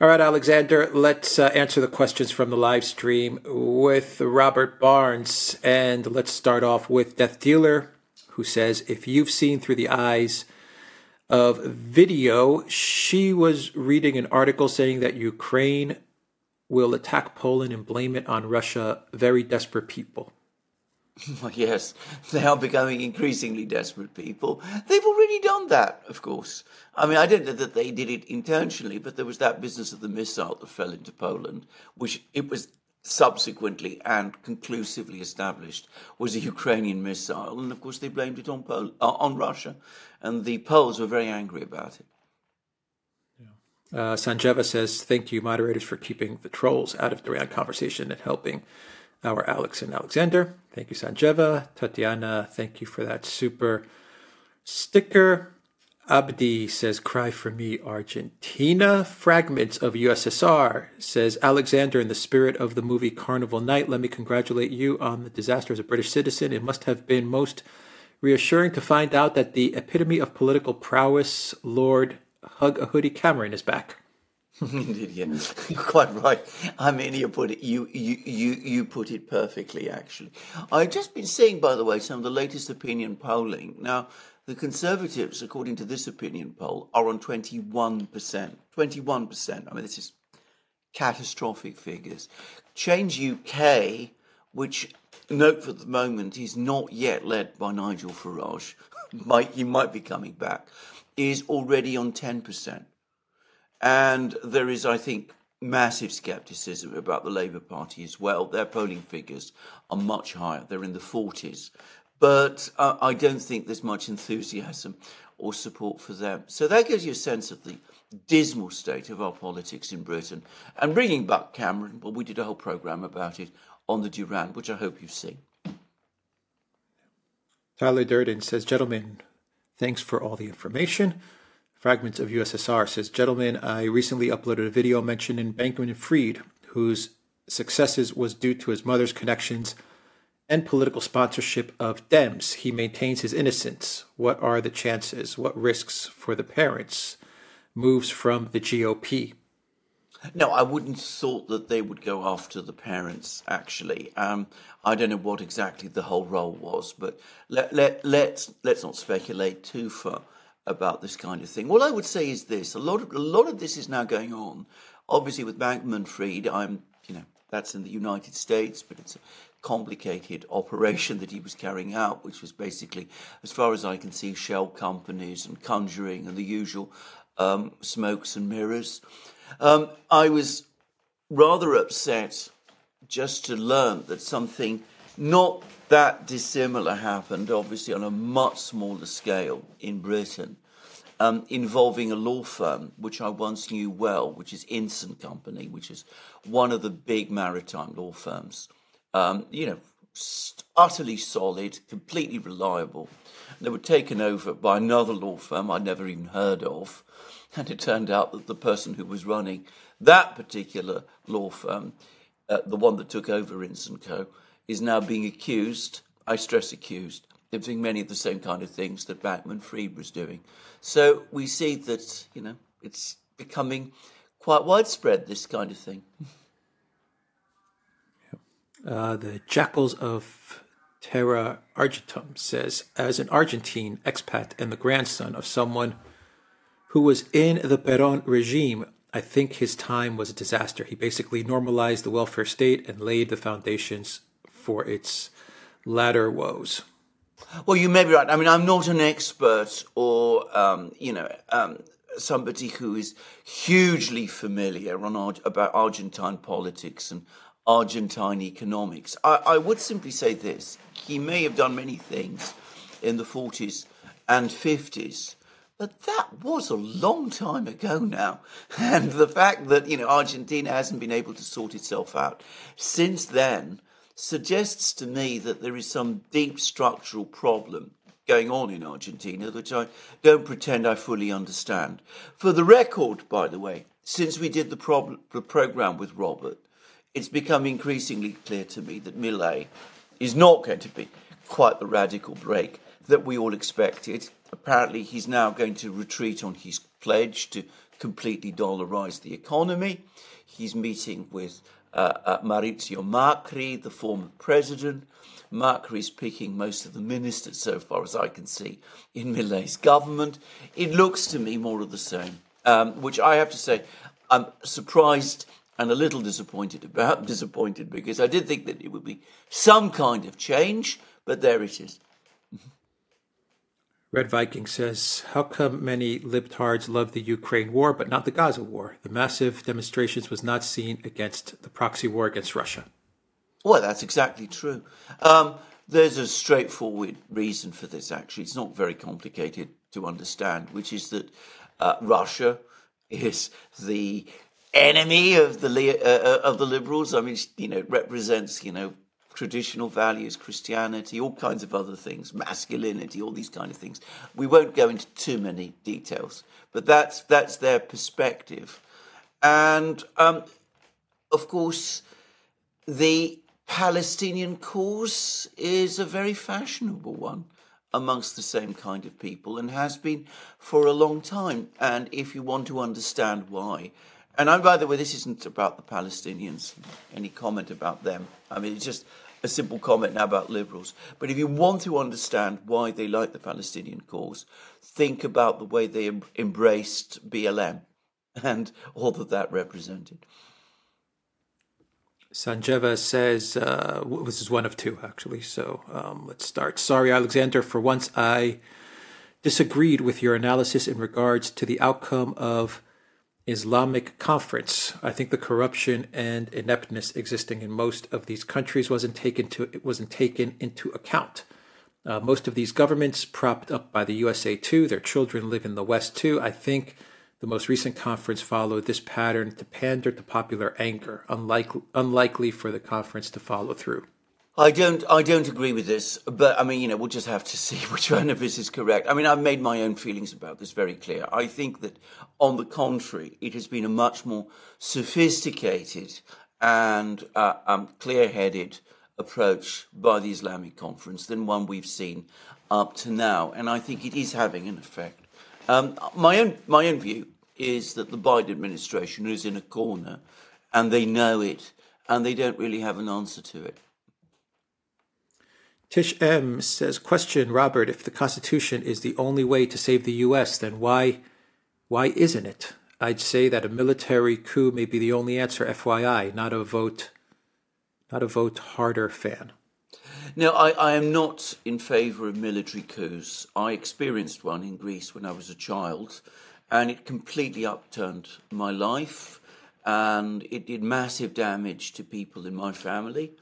All right, Alexander, let's uh, answer the questions from the live stream with Robert Barnes. And let's start off with Death Dealer, who says If you've seen through the eyes of video, she was reading an article saying that Ukraine will attack Poland and blame it on Russia. Very desperate people. yes, they are becoming increasingly desperate people. They've already done that, of course. I mean, I don't know that they did it intentionally, but there was that business of the missile that fell into Poland, which it was subsequently and conclusively established was a Ukrainian missile, and of course they blamed it on Pol- uh, on Russia, and the Poles were very angry about it. Uh, Sanjeva says, "Thank you, moderators, for keeping the trolls out of the Iran conversation and helping our Alex and Alexander. Thank you, Sanjeva. Tatiana, thank you for that super sticker. Abdi says, Cry for me, Argentina. Fragments of USSR says, Alexander, in the spirit of the movie Carnival Night, let me congratulate you on the disaster as a British citizen. It must have been most reassuring to find out that the epitome of political prowess, Lord Hug a Hoodie Cameron, is back. Indeed, you're quite right. I mean, you put it, you, you, you, you put it perfectly. Actually, I've just been seeing, by the way, some of the latest opinion polling. Now, the Conservatives, according to this opinion poll, are on twenty-one percent. Twenty-one percent. I mean, this is catastrophic figures. Change UK, which note for the moment is not yet led by Nigel Farage, might he might be coming back, is already on ten percent. And there is, I think, massive skepticism about the Labour Party as well. Their polling figures are much higher, they're in the 40s. But uh, I don't think there's much enthusiasm or support for them. So that gives you a sense of the dismal state of our politics in Britain. And bringing back Cameron, well, we did a whole programme about it on the Duran, which I hope you've seen. Tyler Durden says, Gentlemen, thanks for all the information. Fragments of USSR says, Gentlemen, I recently uploaded a video mentioning Bankman Fried, whose successes was due to his mother's connections and political sponsorship of Dems. He maintains his innocence. What are the chances? What risks for the parents? Moves from the GOP. No, I wouldn't thought that they would go after the parents. Actually, um, I don't know what exactly the whole role was, but let let let's let's not speculate too far about this kind of thing. What I would say is this: a lot of a lot of this is now going on. Obviously, with Bankman Fried, I'm you know that's in the United States, but it's a complicated operation that he was carrying out, which was basically, as far as I can see, shell companies and conjuring and the usual um, smokes and mirrors. Um, I was rather upset just to learn that something not that dissimilar happened, obviously on a much smaller scale in Britain, um, involving a law firm which I once knew well, which is Ince Company, which is one of the big maritime law firms. Um, you know, utterly solid, completely reliable. They were taken over by another law firm I'd never even heard of, and it turned out that the person who was running that particular law firm, uh, the one that took over Ince Co., is now being accused, I stress accused, of doing many of the same kind of things that Bankman Fried was doing. So we see that, you know, it's becoming quite widespread, this kind of thing. Uh, the Jackals of Terra Argentum says, as an Argentine expat and the grandson of someone who was in the Peron regime, I think his time was a disaster. He basically normalized the welfare state and laid the foundations for its latter woes. Well, you may be right. I mean, I'm not an expert or, um, you know, um, somebody who is hugely familiar on about Argentine politics and Argentine economics. I, I would simply say this: he may have done many things in the 40s and 50s, but that was a long time ago now. And the fact that you know Argentina hasn't been able to sort itself out since then suggests to me that there is some deep structural problem going on in Argentina which I don't pretend I fully understand. For the record, by the way, since we did the, prob- the program with Robert, it's become increasingly clear to me that Milei is not going to be quite the radical break that we all expected. apparently, he's now going to retreat on his pledge to completely dollarize the economy. He's meeting with uh, uh, Mauricio Macri, the former president. Macri is picking most of the ministers, so far as I can see, in Milei's government. It looks to me more of the same, um, which I have to say, I'm surprised and a little disappointed about. Disappointed because I did think that it would be some kind of change, but there it is. Red Viking says, How come many libtards love the Ukraine war but not the Gaza war? The massive demonstrations was not seen against the proxy war against Russia. Well, that's exactly true. Um, there's a straightforward reason for this, actually. It's not very complicated to understand, which is that uh, Russia is the enemy of the uh, uh, of the liberals. I mean, you know, it represents you know traditional values, Christianity, all kinds of other things, masculinity, all these kind of things. We won't go into too many details, but that's that's their perspective, and um, of course, the Palestinian cause is a very fashionable one amongst the same kind of people and has been for a long time. And if you want to understand why, and I, by the way, this isn't about the Palestinians, any comment about them. I mean, it's just a simple comment now about liberals. But if you want to understand why they like the Palestinian cause, think about the way they em- embraced BLM and all that that represented. Sanjeva says, uh, this is one of two, actually. So um, let's start. Sorry, Alexander, for once I disagreed with your analysis in regards to the outcome of Islamic conference. I think the corruption and ineptness existing in most of these countries wasn't taken to it wasn't taken into account. Uh, most of these governments, propped up by the USA too, their children live in the West too. I think the most recent conference followed this pattern to pander to popular anger, unlikely, unlikely for the conference to follow through. I don't. I don't agree with this, but I mean, you know, we'll just have to see which one of us is correct. I mean, I've made my own feelings about this very clear. I think that, on the contrary, it has been a much more sophisticated and uh, um, clear-headed approach by the Islamic Conference than one we've seen up to now, and I think it is having an effect. Um, my own my own view is that the Biden administration is in a corner, and they know it, and they don't really have an answer to it. Tish M says, "Question, Robert: If the Constitution is the only way to save the U.S., then why, why isn't it? I'd say that a military coup may be the only answer. FYI, not a vote, not a vote harder fan." No, I, I am not in favour of military coups. I experienced one in Greece when I was a child, and it completely upturned my life, and it did massive damage to people in my family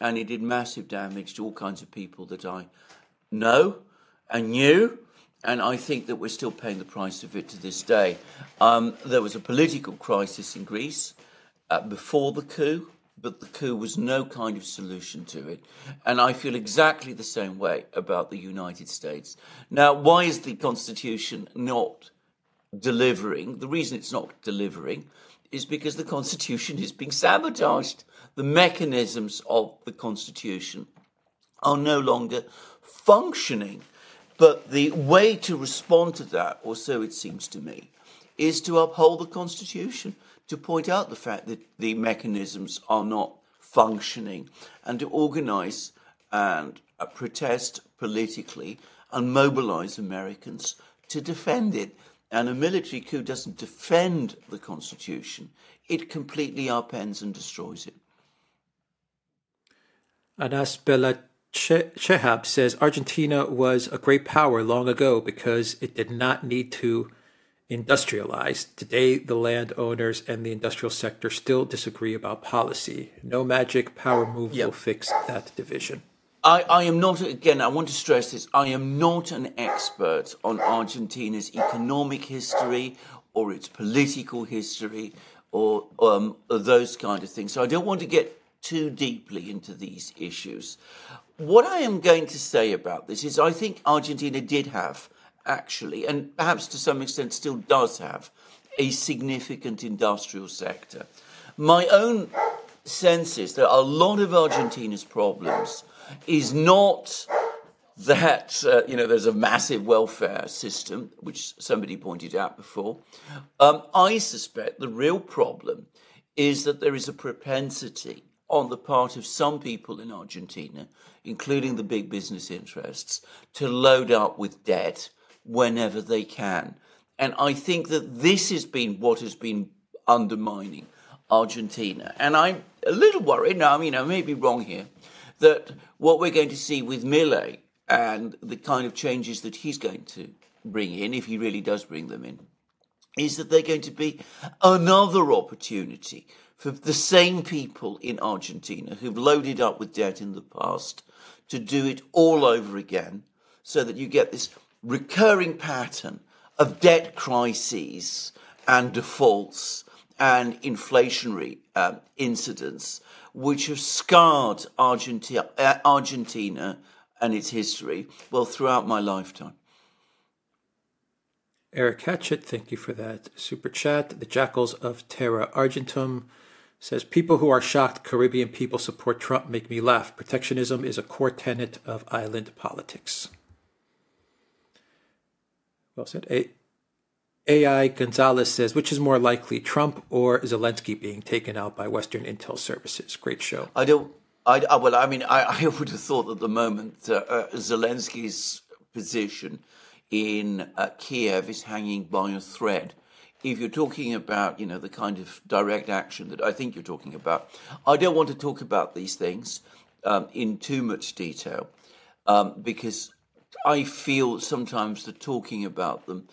and it did massive damage to all kinds of people that I know and knew. And I think that we're still paying the price of it to this day. Um, there was a political crisis in Greece uh, before the coup, but the coup was no kind of solution to it. And I feel exactly the same way about the United States. Now, why is the Constitution not delivering? The reason it's not delivering is because the Constitution is being sabotaged the mechanisms of the Constitution are no longer functioning. But the way to respond to that, or so it seems to me, is to uphold the Constitution, to point out the fact that the mechanisms are not functioning, and to organize and uh, protest politically and mobilize Americans to defend it. And a military coup doesn't defend the Constitution, it completely upends and destroys it. Anas Bella Chehab says Argentina was a great power long ago because it did not need to industrialize. Today, the landowners and the industrial sector still disagree about policy. No magic power move yep. will fix that division. I, I am not, again, I want to stress this I am not an expert on Argentina's economic history or its political history or um, those kind of things. So I don't want to get too deeply into these issues. What I am going to say about this is I think Argentina did have, actually, and perhaps to some extent still does have, a significant industrial sector. My own sense is that a lot of Argentina's problems is not that uh, you know there's a massive welfare system, which somebody pointed out before. Um, I suspect the real problem is that there is a propensity on the part of some people in Argentina, including the big business interests, to load up with debt whenever they can. And I think that this has been what has been undermining Argentina. And I'm a little worried, now I mean I may be wrong here, that what we're going to see with Milei and the kind of changes that he's going to bring in, if he really does bring them in, is that they're going to be another opportunity for the same people in Argentina who've loaded up with debt in the past to do it all over again so that you get this recurring pattern of debt crises and defaults and inflationary um, incidents which have scarred Argentina, uh, Argentina and its history, well, throughout my lifetime. Eric Hatchett, thank you for that super chat. The Jackals of Terra Argentum says People who are shocked Caribbean people support Trump make me laugh. Protectionism is a core tenet of island politics. Well said. A- AI Gonzalez says, which is more likely, Trump or Zelensky being taken out by Western intel services? Great show. I don't I, well, I mean, I, I, would have thought at the moment uh, uh, Zelensky's position in uh, Kiev is hanging by a thread. If you're talking about, you know, the kind of direct action that I think you're talking about, I don't want to talk about these things um, in too much detail um, because I feel sometimes the talking about them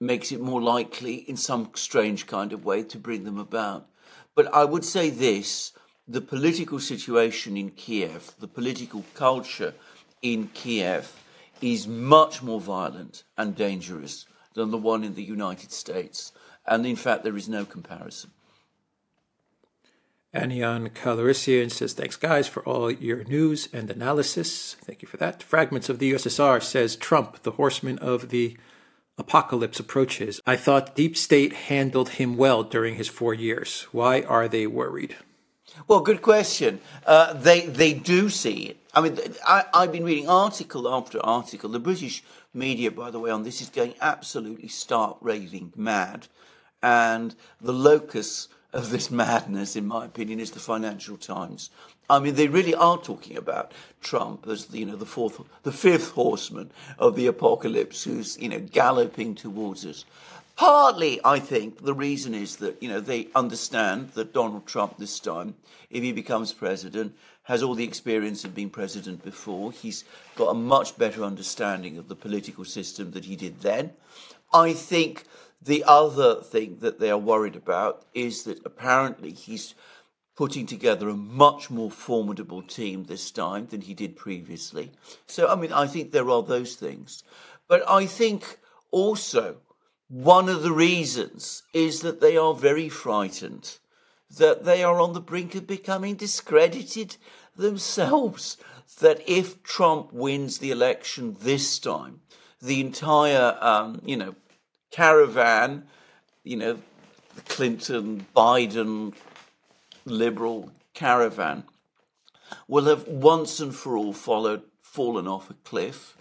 makes it more likely, in some strange kind of way, to bring them about. But I would say this the political situation in Kiev, the political culture in Kiev, is much more violent and dangerous than the one in the United States. And in fact, there is no comparison. Anion Calorician says, Thanks, guys, for all your news and analysis. Thank you for that. Fragments of the USSR says, Trump, the horseman of the apocalypse approaches. I thought Deep State handled him well during his four years. Why are they worried? Well, good question. Uh, they they do see it. I mean, I, I've been reading article after article. The British media, by the way, on this is going absolutely stark raving mad, and the locus of this madness, in my opinion, is the Financial Times. I mean, they really are talking about Trump as the, you know the fourth, the fifth horseman of the apocalypse, who's you know galloping towards us. Partly, I think the reason is that you know they understand that Donald Trump this time, if he becomes president, has all the experience of being president before. He's got a much better understanding of the political system that he did then. I think the other thing that they are worried about is that apparently he's putting together a much more formidable team this time than he did previously. So, I mean, I think there are those things. But I think also one of the reasons is that they are very frightened, that they are on the brink of becoming discredited themselves. That if Trump wins the election this time, the entire, um, you know, caravan, you know, the Clinton, Biden, liberal caravan, will have once and for all followed, fallen off a cliff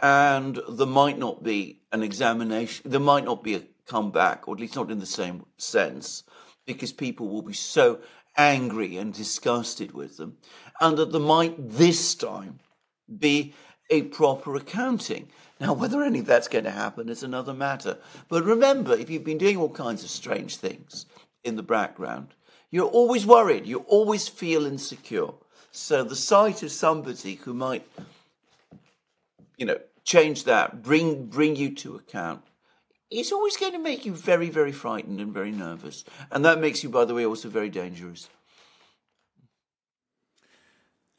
and there might not be an examination, there might not be a comeback, or at least not in the same sense, because people will be so angry and disgusted with them, and that there might this time be a proper accounting. Now, whether any of that's going to happen is another matter. But remember, if you've been doing all kinds of strange things in the background, you're always worried, you always feel insecure. So the sight of somebody who might you know, change that, bring bring you to account, it's always going to make you very, very frightened and very nervous. And that makes you, by the way, also very dangerous.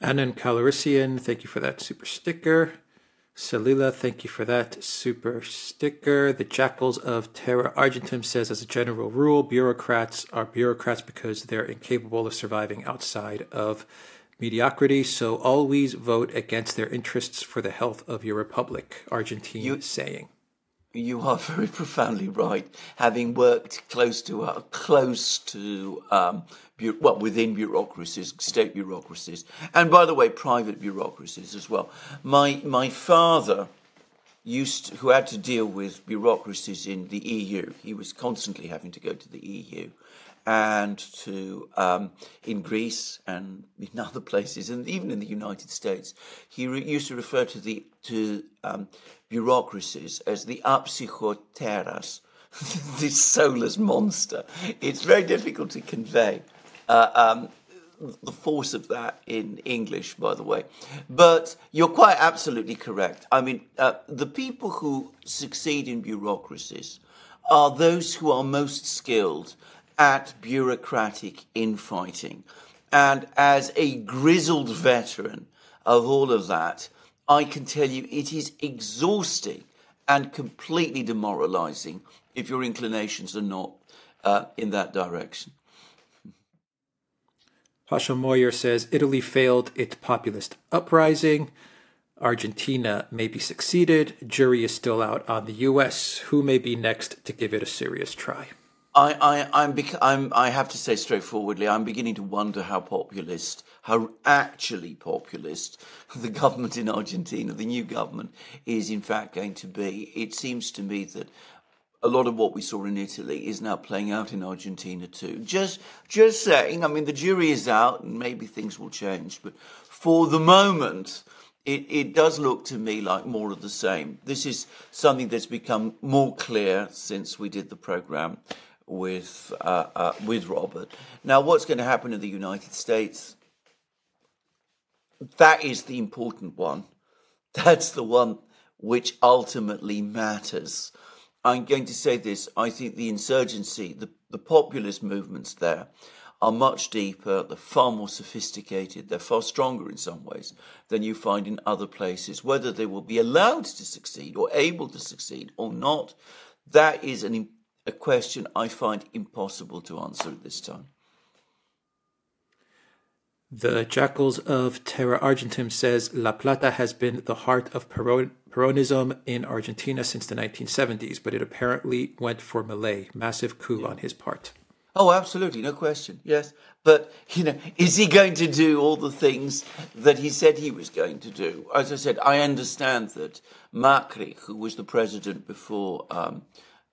Annan Calorician, thank you for that super sticker. Salila, thank you for that super sticker. The Jackals of Terra Argentum says, as a general rule, bureaucrats are bureaucrats because they're incapable of surviving outside of mediocrity, so always vote against their interests for the health of your republic, Argentine you, saying. You are very profoundly right. Having worked close to uh, close to um, bu- well within bureaucracies, state bureaucracies, and by the way, private bureaucracies as well. My my father used to, who had to deal with bureaucracies in the EU. He was constantly having to go to the EU and to um, in Greece and in other places, and even in the United States. He re- used to refer to the to um, bureaucracies as the apsychoteras, this soulless monster. It's very difficult to convey. Uh, um, the force of that in English, by the way. But you're quite absolutely correct. I mean, uh, the people who succeed in bureaucracies are those who are most skilled at bureaucratic infighting. And as a grizzled veteran of all of that, I can tell you it is exhausting and completely demoralizing if your inclinations are not uh, in that direction. Pasha Moyer says Italy failed its populist uprising. Argentina may be succeeded. Jury is still out on the U.S. Who may be next to give it a serious try? I, I, I'm, bec- I'm, I have to say straightforwardly, I'm beginning to wonder how populist, how actually populist the government in Argentina, the new government, is in fact going to be. It seems to me that a lot of what we saw in Italy is now playing out in Argentina too. Just, just saying. I mean, the jury is out, and maybe things will change. But for the moment, it, it does look to me like more of the same. This is something that's become more clear since we did the program with uh, uh, with Robert. Now, what's going to happen in the United States? That is the important one. That's the one which ultimately matters. I'm going to say this. I think the insurgency, the, the populist movements there, are much deeper, they're far more sophisticated, they're far stronger in some ways than you find in other places. Whether they will be allowed to succeed or able to succeed or not, that is an, a question I find impossible to answer at this time. The Jackals of Terra Argentum says La Plata has been the heart of Peron- Peronism in Argentina since the 1970s, but it apparently went for Milei. Massive coup on his part. Oh, absolutely, no question. Yes, but you know, is he going to do all the things that he said he was going to do? As I said, I understand that Macri, who was the president before um,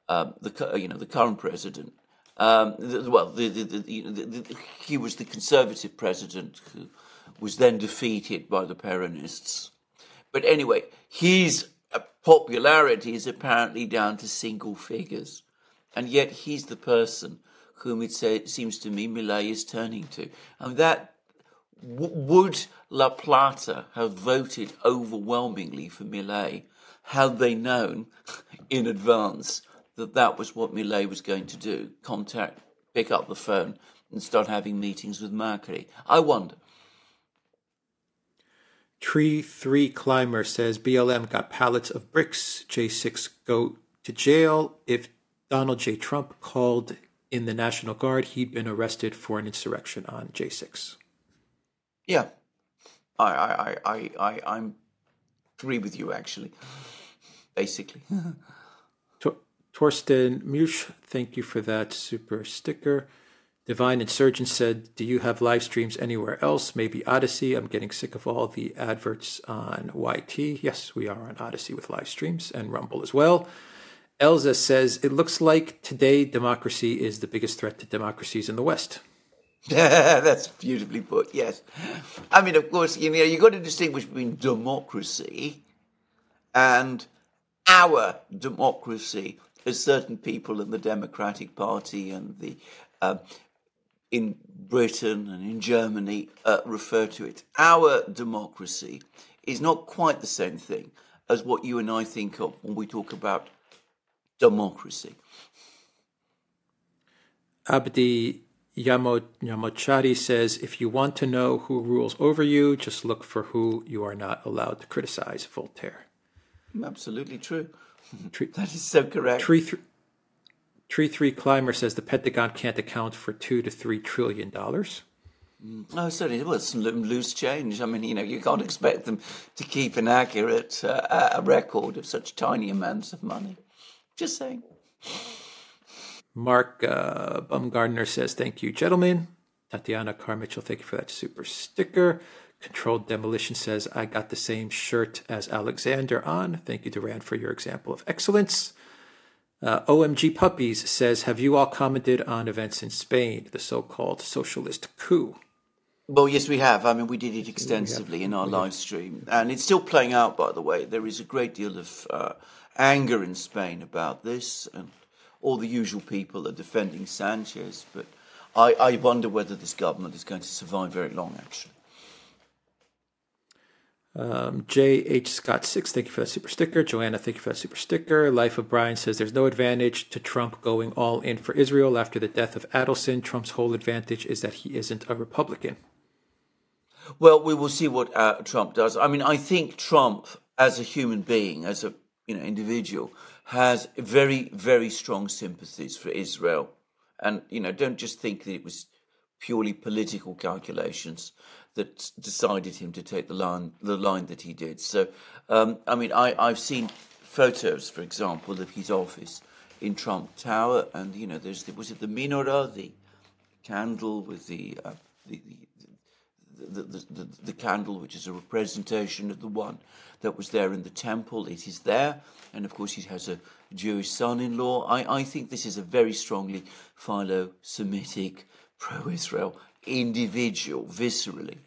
um, the you know the current president, um, the, well, the, the, he was the conservative president who was then defeated by the Peronists. But anyway, his uh, popularity is apparently down to single figures, and yet he's the person whom it, seems to me Milei is turning to. And that would La Plata have voted overwhelmingly for Milei had they known in advance that that was what Milei was going to do: contact, pick up the phone, and start having meetings with Macri? I wonder. Tree Three Climber says BLM got pallets of bricks. J6 go to jail. If Donald J. Trump called in the National Guard, he'd been arrested for an insurrection on J6. Yeah, I, I, I, I, I'm agree with you actually. Basically. Torsten Mush, thank you for that super sticker. Divine Insurgent said, Do you have live streams anywhere else? Maybe Odysee. I'm getting sick of all the adverts on YT. Yes, we are on Odysee with live streams and Rumble as well. Elza says, It looks like today democracy is the biggest threat to democracies in the West. That's beautifully put, yes. I mean, of course, you know, you've got to distinguish between democracy and our democracy as certain people in the Democratic Party and the uh, in Britain and in Germany uh, refer to it. Our democracy is not quite the same thing as what you and I think of when we talk about democracy. Abdi Yamochari says, if you want to know who rules over you, just look for who you are not allowed to criticize, Voltaire. Absolutely true. Tree, that is so correct. Tree, th- Tree Three Climber says the Pentagon can't account for two to three trillion dollars. Oh, certainly. Well, some loose change. I mean, you know, you can't expect them to keep an accurate uh, a record of such tiny amounts of money. Just saying. Mark uh, Bumgardner says, Thank you, gentlemen. Tatiana Carmitchell, thank you for that super sticker. Controlled Demolition says, I got the same shirt as Alexander on. Thank you, Duran, for your example of excellence. Uh, OMG Puppies says, Have you all commented on events in Spain, the so called socialist coup? Well, yes, we have. I mean, we did it extensively in our live stream. And it's still playing out, by the way. There is a great deal of uh, anger in Spain about this, and all the usual people are defending Sanchez. But I, I wonder whether this government is going to survive very long, actually. Um, J.H. Scott 6, thank you for that super sticker. Joanna, thank you for that super sticker. Life of Brian says there's no advantage to Trump going all in for Israel after the death of Adelson. Trump's whole advantage is that he isn't a Republican. Well, we will see what uh, Trump does. I mean, I think Trump, as a human being, as a you know individual, has very, very strong sympathies for Israel. And, you know, don't just think that it was purely political calculations that decided him to take the line, the line that he did. So, um, I mean, I, I've seen photos, for example, of his office in Trump Tower, and you know, there's the, was it the menorah, the candle with the, uh, the, the, the, the, the, candle, which is a representation of the one that was there in the temple. It is there, and of course, he has a Jewish son-in-law. I, I think this is a very strongly philo-Semitic, pro-Israel individual, viscerally.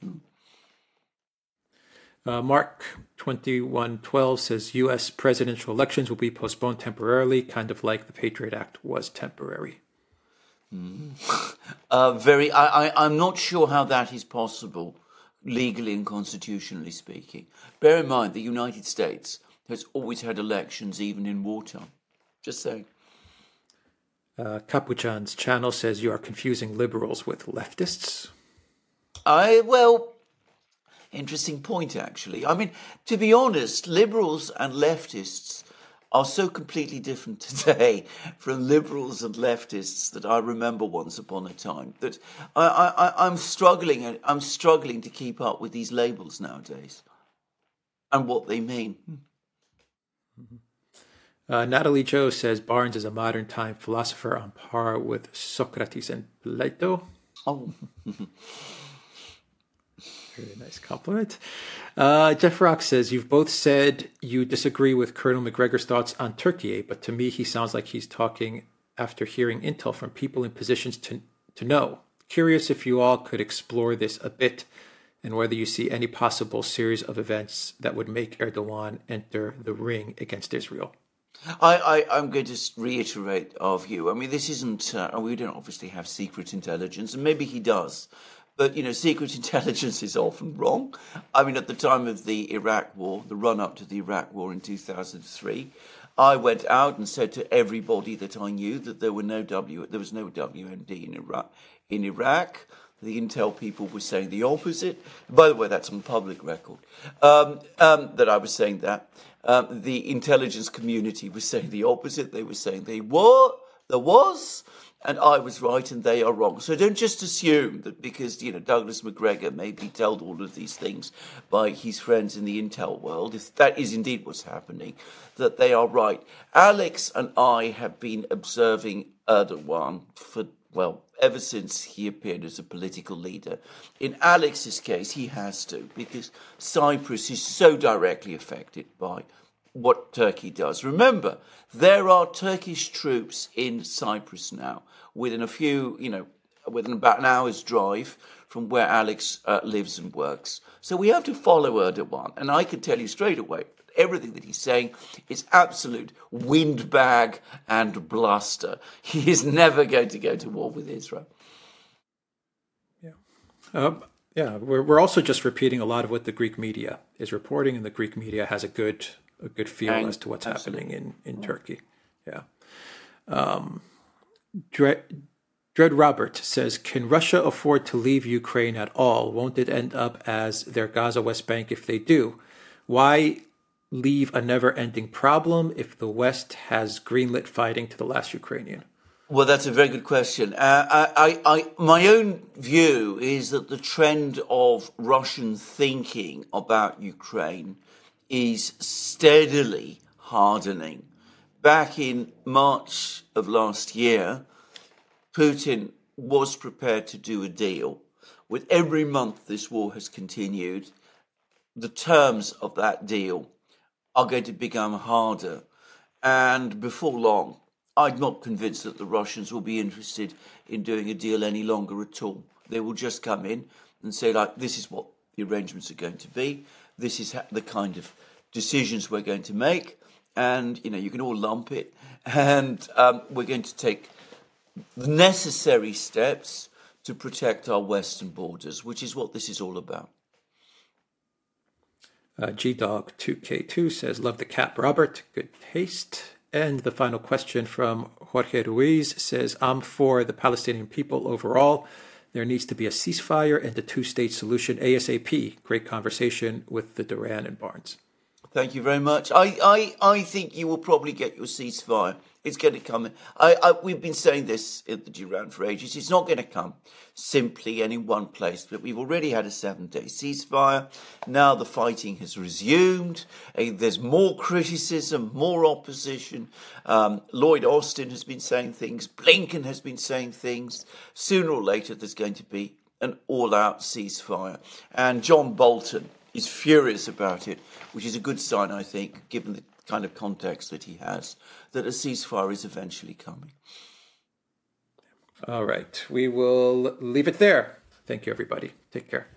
Uh, Mark 2112 says U.S. presidential elections will be postponed temporarily, kind of like the Patriot Act was temporary. Mm. Uh, very, I, I'm not sure how that is possible, legally and constitutionally speaking. Bear in mind, the United States has always had elections, even in wartime. Just saying. Uh, Capuchan's channel says you are confusing liberals with leftists. I, well, interesting point, actually. I mean, to be honest, liberals and leftists are so completely different today from liberals and leftists that I remember once upon a time that I, I, I'm struggling. I'm struggling to keep up with these labels nowadays and what they mean. Mm-hmm. Uh, Natalie Joe says Barnes is a modern time philosopher on par with Socrates and Plato. Oh. Very nice compliment. Uh, Jeff Rock says, You've both said you disagree with Colonel Macgregor's thoughts on Turkey, but to me, he sounds like he's talking after hearing intel from people in positions to, to know. Curious if you all could explore this a bit and whether you see any possible series of events that would make Erdogan enter the ring against Israel. I, I, am going to reiterate our view. I mean, this isn't, uh, we don't obviously have secret intelligence, and maybe he does. But, you know, secret intelligence is often wrong. I mean, at the time of the Iraq war, the run up to the Iraq war in 2003, I went out and said to everybody that I knew that there were no W, there was no WMD in Iraq. In Iraq, the intel people were saying the opposite. By the way, that's on public record. Um, um, that I was saying that. Um, the intelligence community was saying the opposite. They were saying they were, there was, and I was right and they are wrong. So don't just assume that because, you know, Douglas Macgregor may be told all of these things by his friends in the intel world, if that is indeed what's happening, that they are right. Alex and I have been observing Erdogan for, well, ever since he appeared as a political leader. In Alex's case, he has to, because Cyprus is so directly affected by what Turkey does. Remember, there are Turkish troops in Cyprus now, within a few, you know, within about an hour's drive from where Alex uh, lives and works. So we have to follow Erdogan. And I can tell you straight away, everything that he's saying is absolute windbag and bluster. He is never going to go to war with Israel. Yeah. Um, yeah, we're, we're also just repeating a lot of what the Greek media is reporting, and the Greek media has a good a good feel and, as to what's absolutely. happening in, in Turkey. Yeah. Um, Dread, Dread Robert says, Can Russia afford to leave Ukraine at all? Won't it end up as their Gaza West Bank if they do? Why leave a never ending problem if the West has greenlit fighting to the last Ukrainian? Well, that's a very good question. Uh, I, I, my own view is that the trend of Russian thinking about Ukraine is steadily hardening. back in March of last year, Putin was prepared to do a deal. With every month this war has continued, the terms of that deal are going to become harder. And before long, I'm not convinced that the Russians will be interested in doing a deal any longer at all. They will just come in and say, like, this is what the arrangements are going to be. This is the kind of decisions we're going to make. And, you know, you can all lump it. And um, we're going to take the necessary steps to protect our western borders, which is what this is all about. Uh, GDog2K2 says, Love the cap, Robert. Good taste. And the final question from Jorge Ruiz says, I'm for the Palestinian people overall. There needs to be a ceasefire and a two state solution ASAP. Great conversation with the Duran and Barnes. Thank you very much. I, I, I think you will probably get your ceasefire. It's going to come. I, I, we've been saying this at the Duran for ages. It's not going to come simply and in one place, but we've already had a seven day ceasefire. Now the fighting has resumed. There's more criticism, more opposition. Um, Lloyd Austin has been saying things. Blinken has been saying things. Sooner or later, there's going to be an all out ceasefire. And John Bolton is furious about it, which is a good sign, I think, given the kind of context that he has, that a ceasefire is eventually coming. All right. We will leave it there. Thank you, everybody. Take care.